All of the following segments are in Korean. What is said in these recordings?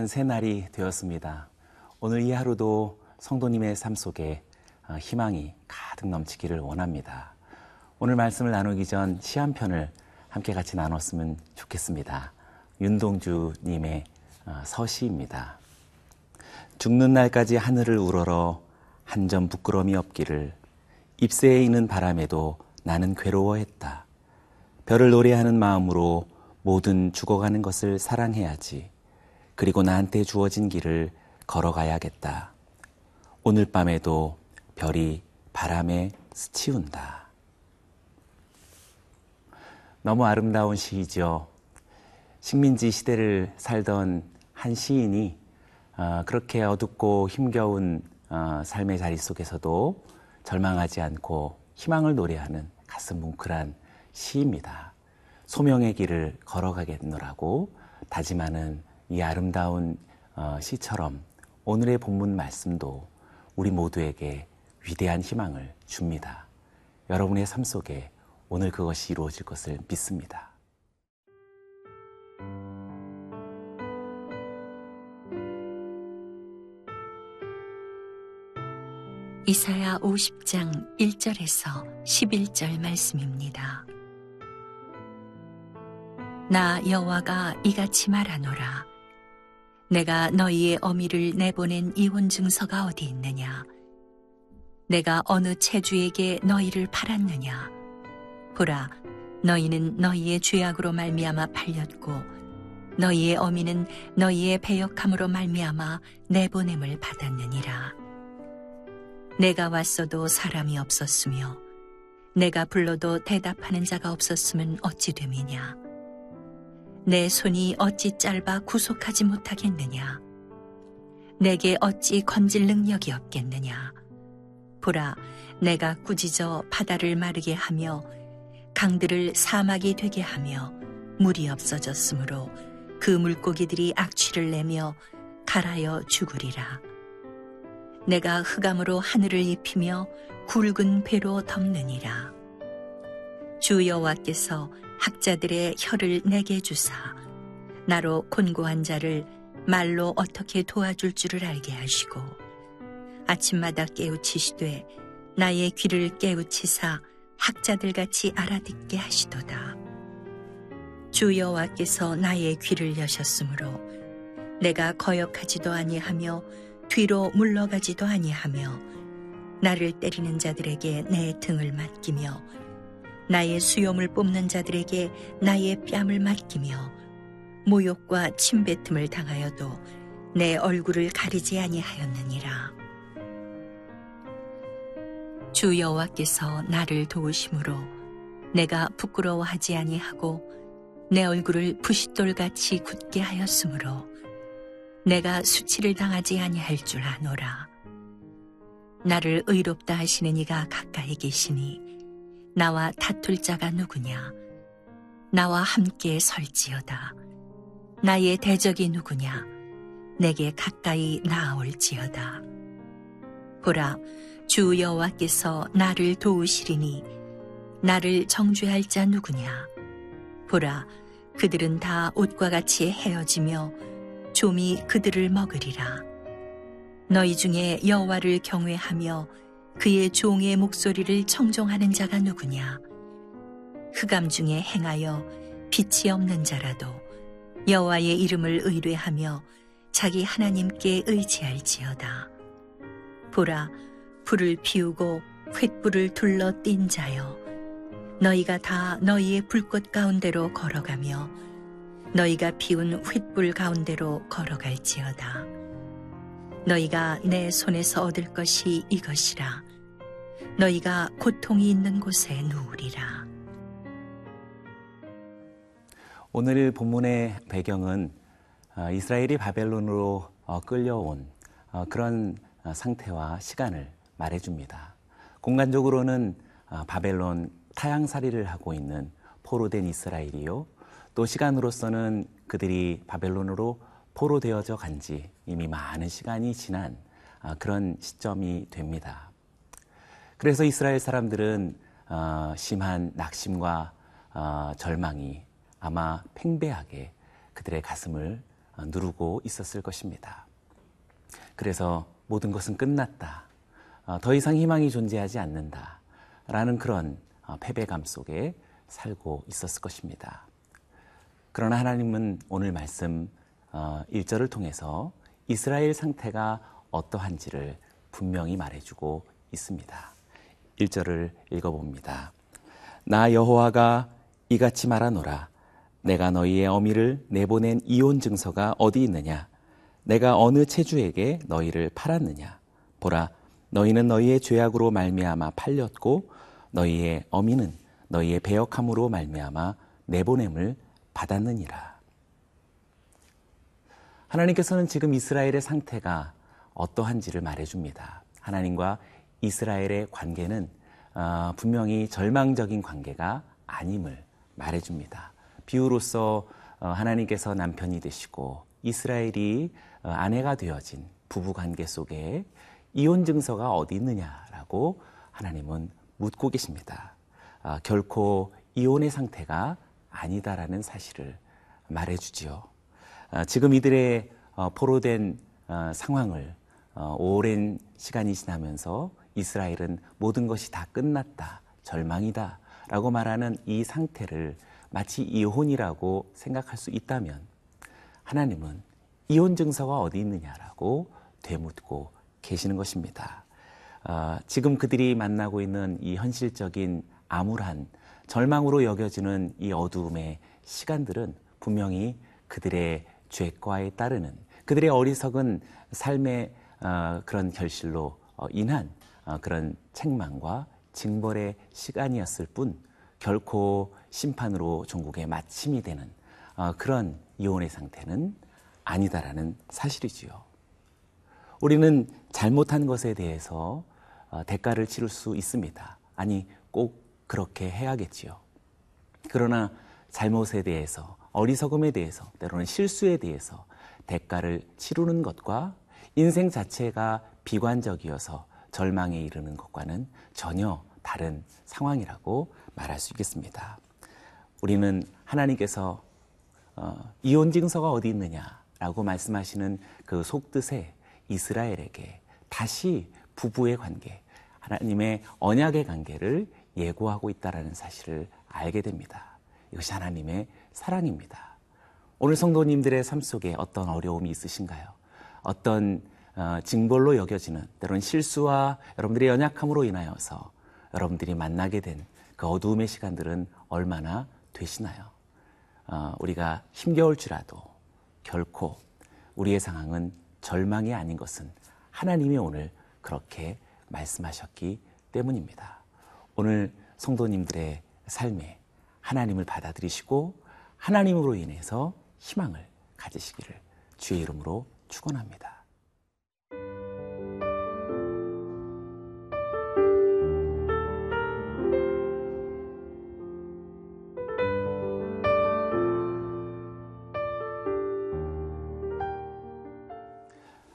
귀한 새날이 되었습니다. 오늘 이 하루도 성도님의 삶 속에 어, 희망이 가득 넘치기를 원합니다. 오늘 말씀을 나누기 전 시 한 편을 함께 같이 나눴으면 좋겠습니다. 윤동주님의 어, 서시입니다. 죽는 날까지 하늘을 우러러 한 점 부끄러움이 없기를 잎새에 있는 바람에도 나는 괴로워했다. 별을 노래하는 마음으로 모든 죽어가는 것을 사랑해야지. 그리고 나한테 주어진 길을 걸어가야겠다. 오늘 밤에도 별이 바람에 스치운다. 너무 아름다운 시이죠. 식민지 시대를 살던 한 시인이 어, 그렇게 어둡고 힘겨운 어, 삶의 자리 속에서도 절망하지 않고 희망을 노래하는 가슴 뭉클한 시입니다. 소명의 길을 걸어가겠노라고 다짐하는 이 아름다운 어, 시처럼 오늘의 본문 말씀도 우리 모두에게 위대한 희망을 줍니다. 여러분의 삶 속에 오늘 그것이 이루어질 것을 믿습니다. 이사야 50장 1절에서 11절 말씀입니다. 나 여호와가 이같이 말하노라 내가 너희의 어미를 내보낸 이혼 증서가 어디 있느냐? 내가 어느 체주에게 너희를 팔았느냐? 보라 너희는 너희의 죄악으로 말미암아 팔렸고 너희의 어미는 너희의 배역함으로 말미암아 내보냄을 받았느니라. 내가 왔어도 사람이 없었으며 내가 불러도 대답하는 자가 없었으면 어찌 됨이냐 내 손이 어찌 짧아 구속하지 못하겠느냐? 내게 어찌 건질 능력이 없겠느냐? 보라 내가 꾸짖어 바다를 마르게 하며 강들을 사막이 되게 하며 물이 없어졌으므로 그 물고기들이 악취를 내며 갈아여 죽으리라. 내가 흑암으로 하늘을 입히며 굵은 배로 덮느니라. 주 여호와께서 학자들의 혀를 내게 주사 나로 곤고한 자를 말로 어떻게 도와줄 줄을 알게 하시고 아침마다 깨우치시되 나의 귀를 깨우치사 학자들 같이 알아듣게 하시도다. 주 여호와께서 나의 귀를 여셨으므로 내가 거역하지도 아니하며 뒤로 물러가지도 아니하며 나를 때리는 자들에게 내 등을 맡기며 나의 수염을 뽑는 자들에게 나의 뺨을 맡기며 모욕과 침뱉음을 당하여도 내 얼굴을 가리지 아니하였느니라. 주 여호와께서 나를 도우심으로 내가 부끄러워하지 아니하고 내 얼굴을 부싯돌같이 굳게 하였으므로 내가 수치를 당하지 아니할 줄 아노라. 나를 의롭다 하시는 이가 가까이 계시니 나와 다툴 자가 누구냐? 나와 함께 설지어다. 나의 대적이 누구냐? 내게 가까이 나아올지어다. 보라, 주 여호와께서 나를 도우시리니 나를 정죄할 자 누구냐? 보라, 그들은 다 옷과 같이 헤어지며 좀이 그들을 먹으리라. 너희 중에 여호와를 경외하며 그의 종의 목소리를 청종하는 자가 누구냐? 흑암 중에 행하여 빛이 없는 자라도 여호와의 이름을 의뢰하며 자기 하나님께 의지할지어다. 보라, 불을 피우고 횃불을 둘러 띈 자여, 너희가 다 너희의 불꽃 가운데로 걸어가며 너희가 피운 횃불 가운데로 걸어갈지어다. 너희가 내 손에서 얻을 것이 이것이라. 너희가 고통이 있는 곳에 누우리라. 오늘 본문의 배경은 어, 이스라엘이 바벨론으로 어, 끌려온 어, 그런 상태와 시간을 말해줍니다. 공간적으로는 바벨론 타양살이를 하고 있는 포로된 이스라엘이요. 또 시간으로서는 그들이 바벨론으로 포로 되어져 간 지 이미 많은 시간이 지난 그런 시점이 됩니다. 그래서 이스라엘 사람들은 어, 심한 낙심과 어, 절망이 아마 팽배하게 그들의 가슴을 어, 누르고 있었을 것입니다. 그래서 모든 것은 끝났다. 어, 더 이상 희망이 존재하지 않는다. 라는 그런 어, 패배감 속에 살고 있었을 것입니다. 그러나 하나님은 오늘 말씀 1절을 통해서 이스라엘 상태가 어떠한지를 분명히 말해주고 있습니다. 1절을 읽어봅니다. 나 여호와가 이같이 말하노라. 내가 너희의 어미를 내보낸 이혼 증서가 어디 있느냐? 내가 어느 체주에게 너희를 팔았느냐? 보라, 너희는 너희의 죄악으로 말미암아 팔렸고 너희의 어미는 너희의 배역함으로 말미암아 내보냄을 받았느니라. 하나님께서는 지금 이스라엘의 상태가 어떠한지를 말해줍니다. 하나님과 이스라엘의 관계는 어, 분명히 절망적인 관계가 아님을 말해줍니다. 비유로서 어, 하나님께서 남편이 되시고 이스라엘이 어, 아내가 되어진 부부 관계 속에 이혼 증서가 어디 있느냐라고 하나님은 묻고 계십니다. 아, 결코 이혼의 상태가 아니다라는 사실을 말해주지요. 아, 지금 이들의 포로된 상황을 오랜 시간이 지나면서 이스라엘은 모든 것이 다 끝났다, 절망이다 라고 말하는 이 상태를 마치 이혼이라고 생각할 수 있다면 하나님은 이혼 증서가 어디 있느냐라고 되묻고 계시는 것입니다. 어, 지금 그들이 만나고 있는 이 현실적인 암울한 절망으로 여겨지는 이 어두움의 시간들은 분명히 그들의 죄과에 따르는 그들의 어리석은 삶의 어, 그런 결실로 어, 인한 어, 그런 책망과 징벌의 시간이었을 뿐 결코 심판으로 종국의 마침이 되는 어, 그런 이혼의 상태는 아니다라는 사실이지요. 우리는 잘못한 것에 대해서 어, 대가를 치를 수 있습니다. 아니, 꼭 그렇게 해야겠지요. 그러나 잘못에 대해서, 어리석음에 대해서, 때로는 실수에 대해서 대가를 치르는 것과 인생 자체가 비관적이어서 절망에 이르는 것과는 전혀 다른 상황이라고 말할 수 있겠습니다. 우리는 하나님께서 어, 이혼 증서가 어디 있느냐라고 말씀하시는 그 속뜻에 이스라엘에게 다시 부부의 관계, 하나님의 언약의 관계를 예고하고 있다라는 사실을 알게 됩니다. 이것이 하나님의 사랑입니다. 오늘 성도님들의 삶 속에 어떤 어려움이 있으신가요? 어떤 어, 징벌로 여겨지는 때로는 실수와 여러분들의 연약함으로 인하여서 여러분들이 만나게 된 그 어두움의 시간들은 얼마나 되시나요? 어, 우리가 힘겨울지라도 결코 우리의 상황은 절망이 아닌 것은 하나님이 오늘 그렇게 말씀하셨기 때문입니다. 오늘 성도님들의 삶에 하나님을 받아들이시고 하나님으로 인해서 희망을 가지시기를 주의 이름으로 축원합니다.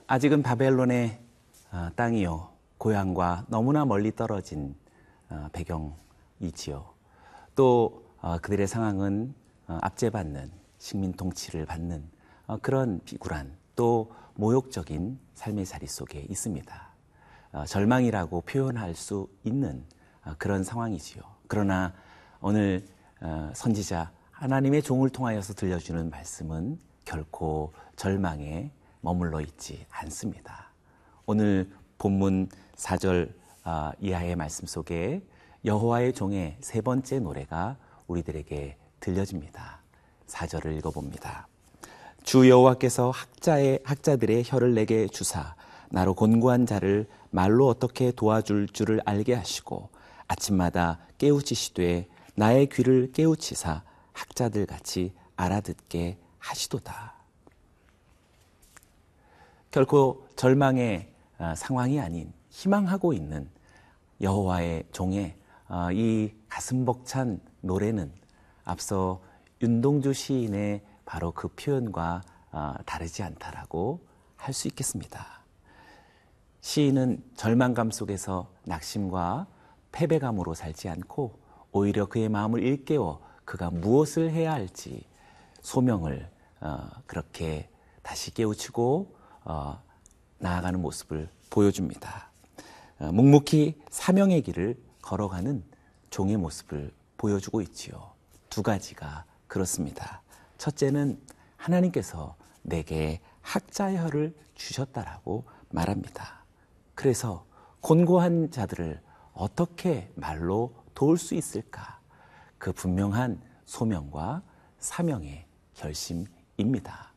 아직은 바벨론의 어, 땅이요 고향과 너무나 멀리 떨어진 어, 배경이지요. 또 어, 그들의 상황은 압제받는 식민 통치를 받는 그런 비굴한 또 모욕적인 삶의 자리 속에 있습니다. 절망이라고 표현할 수 있는 그런 상황이지요. 그러나 오늘 선지자 하나님의 종을 통하여서 들려주는 말씀은 결코 절망에 머물러 있지 않습니다. 오늘 본문 4절 아, 이하의 말씀 속에 여호와의 종의 세 번째 노래가 우리들에게 들려집니다. 4절을 읽어봅니다. 주 여호와께서 학자의 학자들의 혀를 내게 주사 나로 곤고한 자를 말로 어떻게 도와줄 줄을 알게 하시고 아침마다 깨우치시되 나의 귀를 깨우치사 학자들 같이 알아듣게 하시도다. 결코 절망의 어, 상황이 아닌 희망하고 있는 여호와의 종의 어, 이 가슴 벅찬 노래는 앞서 윤동주 시인의 바로 그 표현과 어, 다르지 않다라고 할 수 있겠습니다. 시인은 절망감 속에서 낙심과 패배감으로 살지 않고 오히려 그의 마음을 일깨워 그가 무엇을 해야 할지 소명을 그렇게 다시 깨우치고 어, 나아가는 모습을 보여줍니다. 어, 묵묵히 사명의 길을 걸어가는 종의 모습을 보여주고 있지요. 두 가지가 그렇습니다. 첫째는 하나님께서 내게 학자혈을 주셨다라고 말합니다. 그래서 곤고한 자들을 어떻게 말로 도울 수 있을까? 그 분명한 소명과 사명의 결심입니다.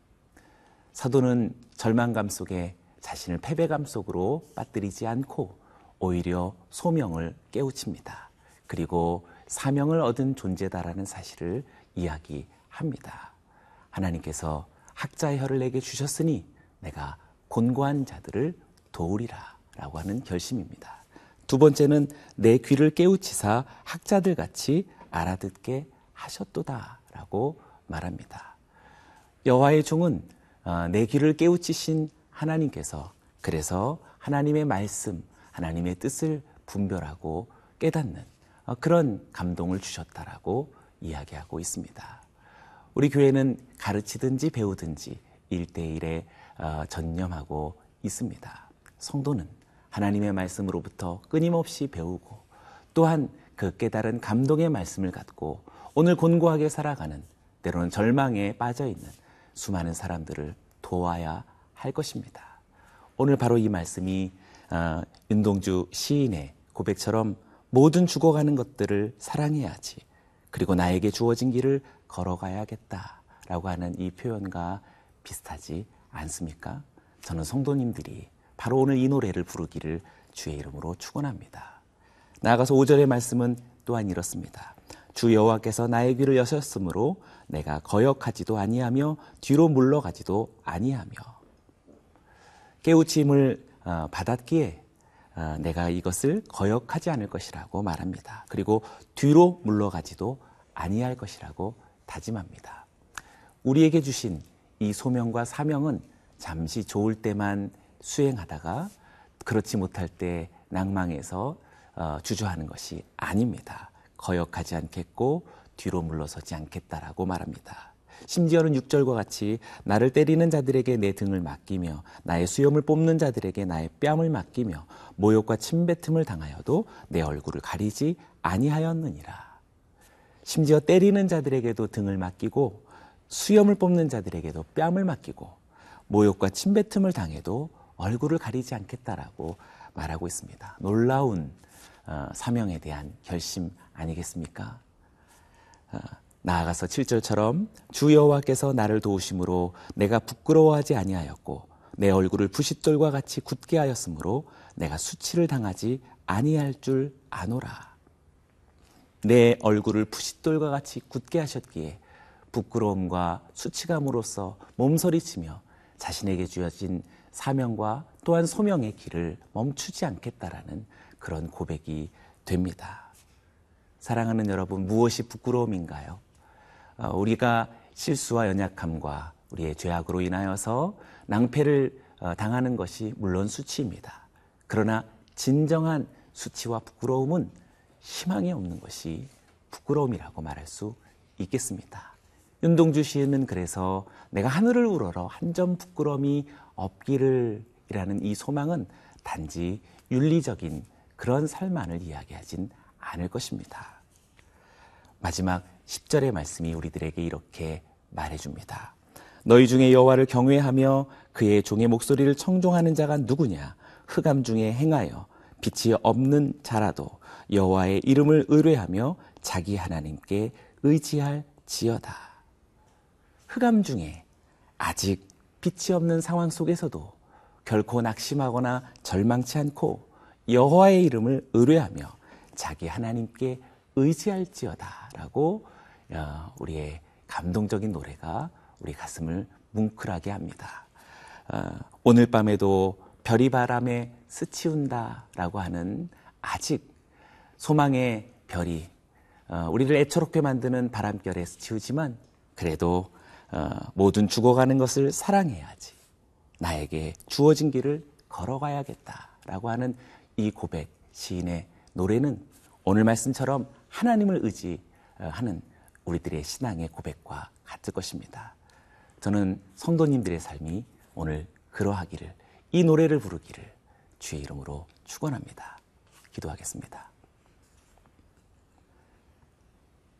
사도는 절망감 속에 자신을 패배감 속으로 빠뜨리지 않고 오히려 소명을 깨우칩니다. 그리고 사명을 얻은 존재다라는 사실을 이야기합니다. 하나님께서 학자의 혀를 내게 주셨으니 내가 곤고한 자들을 도우리라 라고 하는 결심입니다. 두 번째는 내 귀를 깨우치사 학자들 같이 알아듣게 하셨도다 라고 말합니다. 여호와의 종은 어, 내 귀를 깨우치신 하나님께서 그래서 하나님의 말씀, 하나님의 뜻을 분별하고 깨닫는 어, 그런 감동을 주셨다라고 이야기하고 있습니다. 우리 교회는 가르치든지 배우든지 일대일에 어, 전념하고 있습니다. 성도는 하나님의 말씀으로부터 끊임없이 배우고 또한 그 깨달은 감동의 말씀을 갖고 오늘 곤고하게 살아가는 때로는 절망에 빠져 있는 수많은 사람들을 도와야 할 것입니다. 오늘 바로 이 말씀이 어, 윤동주 시인의 고백처럼 모든 죽어가는 것들을 사랑해야지. 그리고 나에게 주어진 길을 걸어가야겠다 라고 하는 이 표현과 비슷하지 않습니까? 저는 성도님들이 바로 오늘 이 노래를 부르기를 주의 이름으로 축원합니다. 나아가서 5절의 말씀은 또한 이렇습니다. 주 여호와께서 나의 귀를 여셨으므로 내가 거역하지도 아니하며 뒤로 물러가지도 아니하며 깨우침을 어, 받았기에 어, 내가 이것을 거역하지 않을 것이라고 말합니다. 그리고 뒤로 물러가지도 아니할 것이라고 다짐합니다. 우리에게 주신 이 소명과 사명은 잠시 좋을 때만 수행하다가 그렇지 못할 때 낭망해서 어, 주저하는 것이 아닙니다. 거역하지 않겠고 뒤로 물러서지 않겠다라고 말합니다. 심지어는 6절과 같이 나를 때리는 자들에게 내 등을 맡기며 나의 수염을 뽑는 자들에게 나의 뺨을 맡기며 모욕과 침뱉음을 당하여도 내 얼굴을 가리지 아니하였느니라. 심지어 때리는 자들에게도 등을 맡기고 수염을 뽑는 자들에게도 뺨을 맡기고 모욕과 침뱉음을 당해도 얼굴을 가리지 않겠다라고 말하고 있습니다. 놀라운 어, 사명에 대한 결심 아니겠습니까? 어, 나아가서 7절처럼 주 여호와께서 나를 도우심으로 내가 부끄러워하지 아니하였고 내 얼굴을 부싯돌과 같이 굳게 하였으므로 내가 수치를 당하지 아니할 줄 아노라. 내 얼굴을 부싯돌과 같이 굳게 하셨기에 부끄러움과 수치감으로써 몸서리치며 자신에게 주어진 사명과 또한 소명의 길을 멈추지 않겠다라는 그런 고백이 됩니다. 사랑하는 여러분, 무엇이 부끄러움인가요? 어, 우리가 실수와 연약함과 우리의 죄악으로 인하여서 낭패를 어, 당하는 것이 물론 수치입니다. 그러나 진정한 수치와 부끄러움은 희망이 없는 것이 부끄러움이라고 말할 수 있겠습니다. 윤동주 시인은 그래서 내가 하늘을 우러러 한 점 부끄러움이 없기를 이라는 이 소망은 단지 윤리적인 그런 삶만을 이야기하진 않을 것입니다. 마지막 10절의 말씀이 우리들에게 이렇게 말해줍니다. 너희 중에 여호와를 경외하며 그의 종의 목소리를 청종하는 자가 누구냐? 흑암 중에 행하여 빛이 없는 자라도 여호와의 이름을 의뢰하며 자기 하나님께 의지할 지어다. 흑암 중에 아직 빛이 없는 상황 속에서도 결코 낙심하거나 절망치 않고 여호와의 이름을 의뢰하며 자기 하나님께 의지할지어다라고 어, 우리의 감동적인 노래가 우리 가슴을 뭉클하게 합니다. 어, 오늘 밤에도 별이 바람에 스치운다라고 하는 아직 소망의 별이 어, 우리를 애처롭게 만드는 바람결에 스치우지만 그래도 모든 죽어가는 것을 사랑해야지. 나에게 주어진 길을 걸어가야겠다라고 하는 이 고백 시인의 노래는 오늘 말씀처럼 하나님을 의지하는 우리들의 신앙의 고백과 같을 것입니다. 저는 성도님들의 삶이 오늘 그러하기를 이 노래를 부르기를 주의 이름으로 축원합니다. 기도하겠습니다.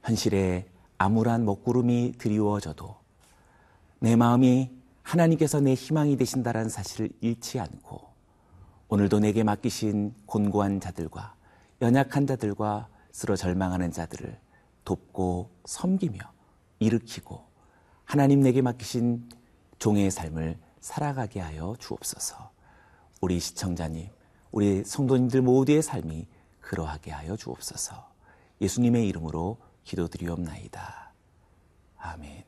현실에 암울한 먹구름이 드리워져도 내 마음이 하나님께서 내 희망이 되신다라는 사실을 잃지 않고 오늘도 내게 맡기신 곤고한 자들과 연약한 자들과 쓰러 절망하는 자들을 돕고 섬기며 일으키고 하나님 내게 맡기신 종의 삶을 살아가게 하여 주옵소서. 우리 시청자님, 우리 성도님들 모두의 삶이 그러하게 하여 주옵소서. 예수님의 이름으로 기도드리옵나이다. 아멘.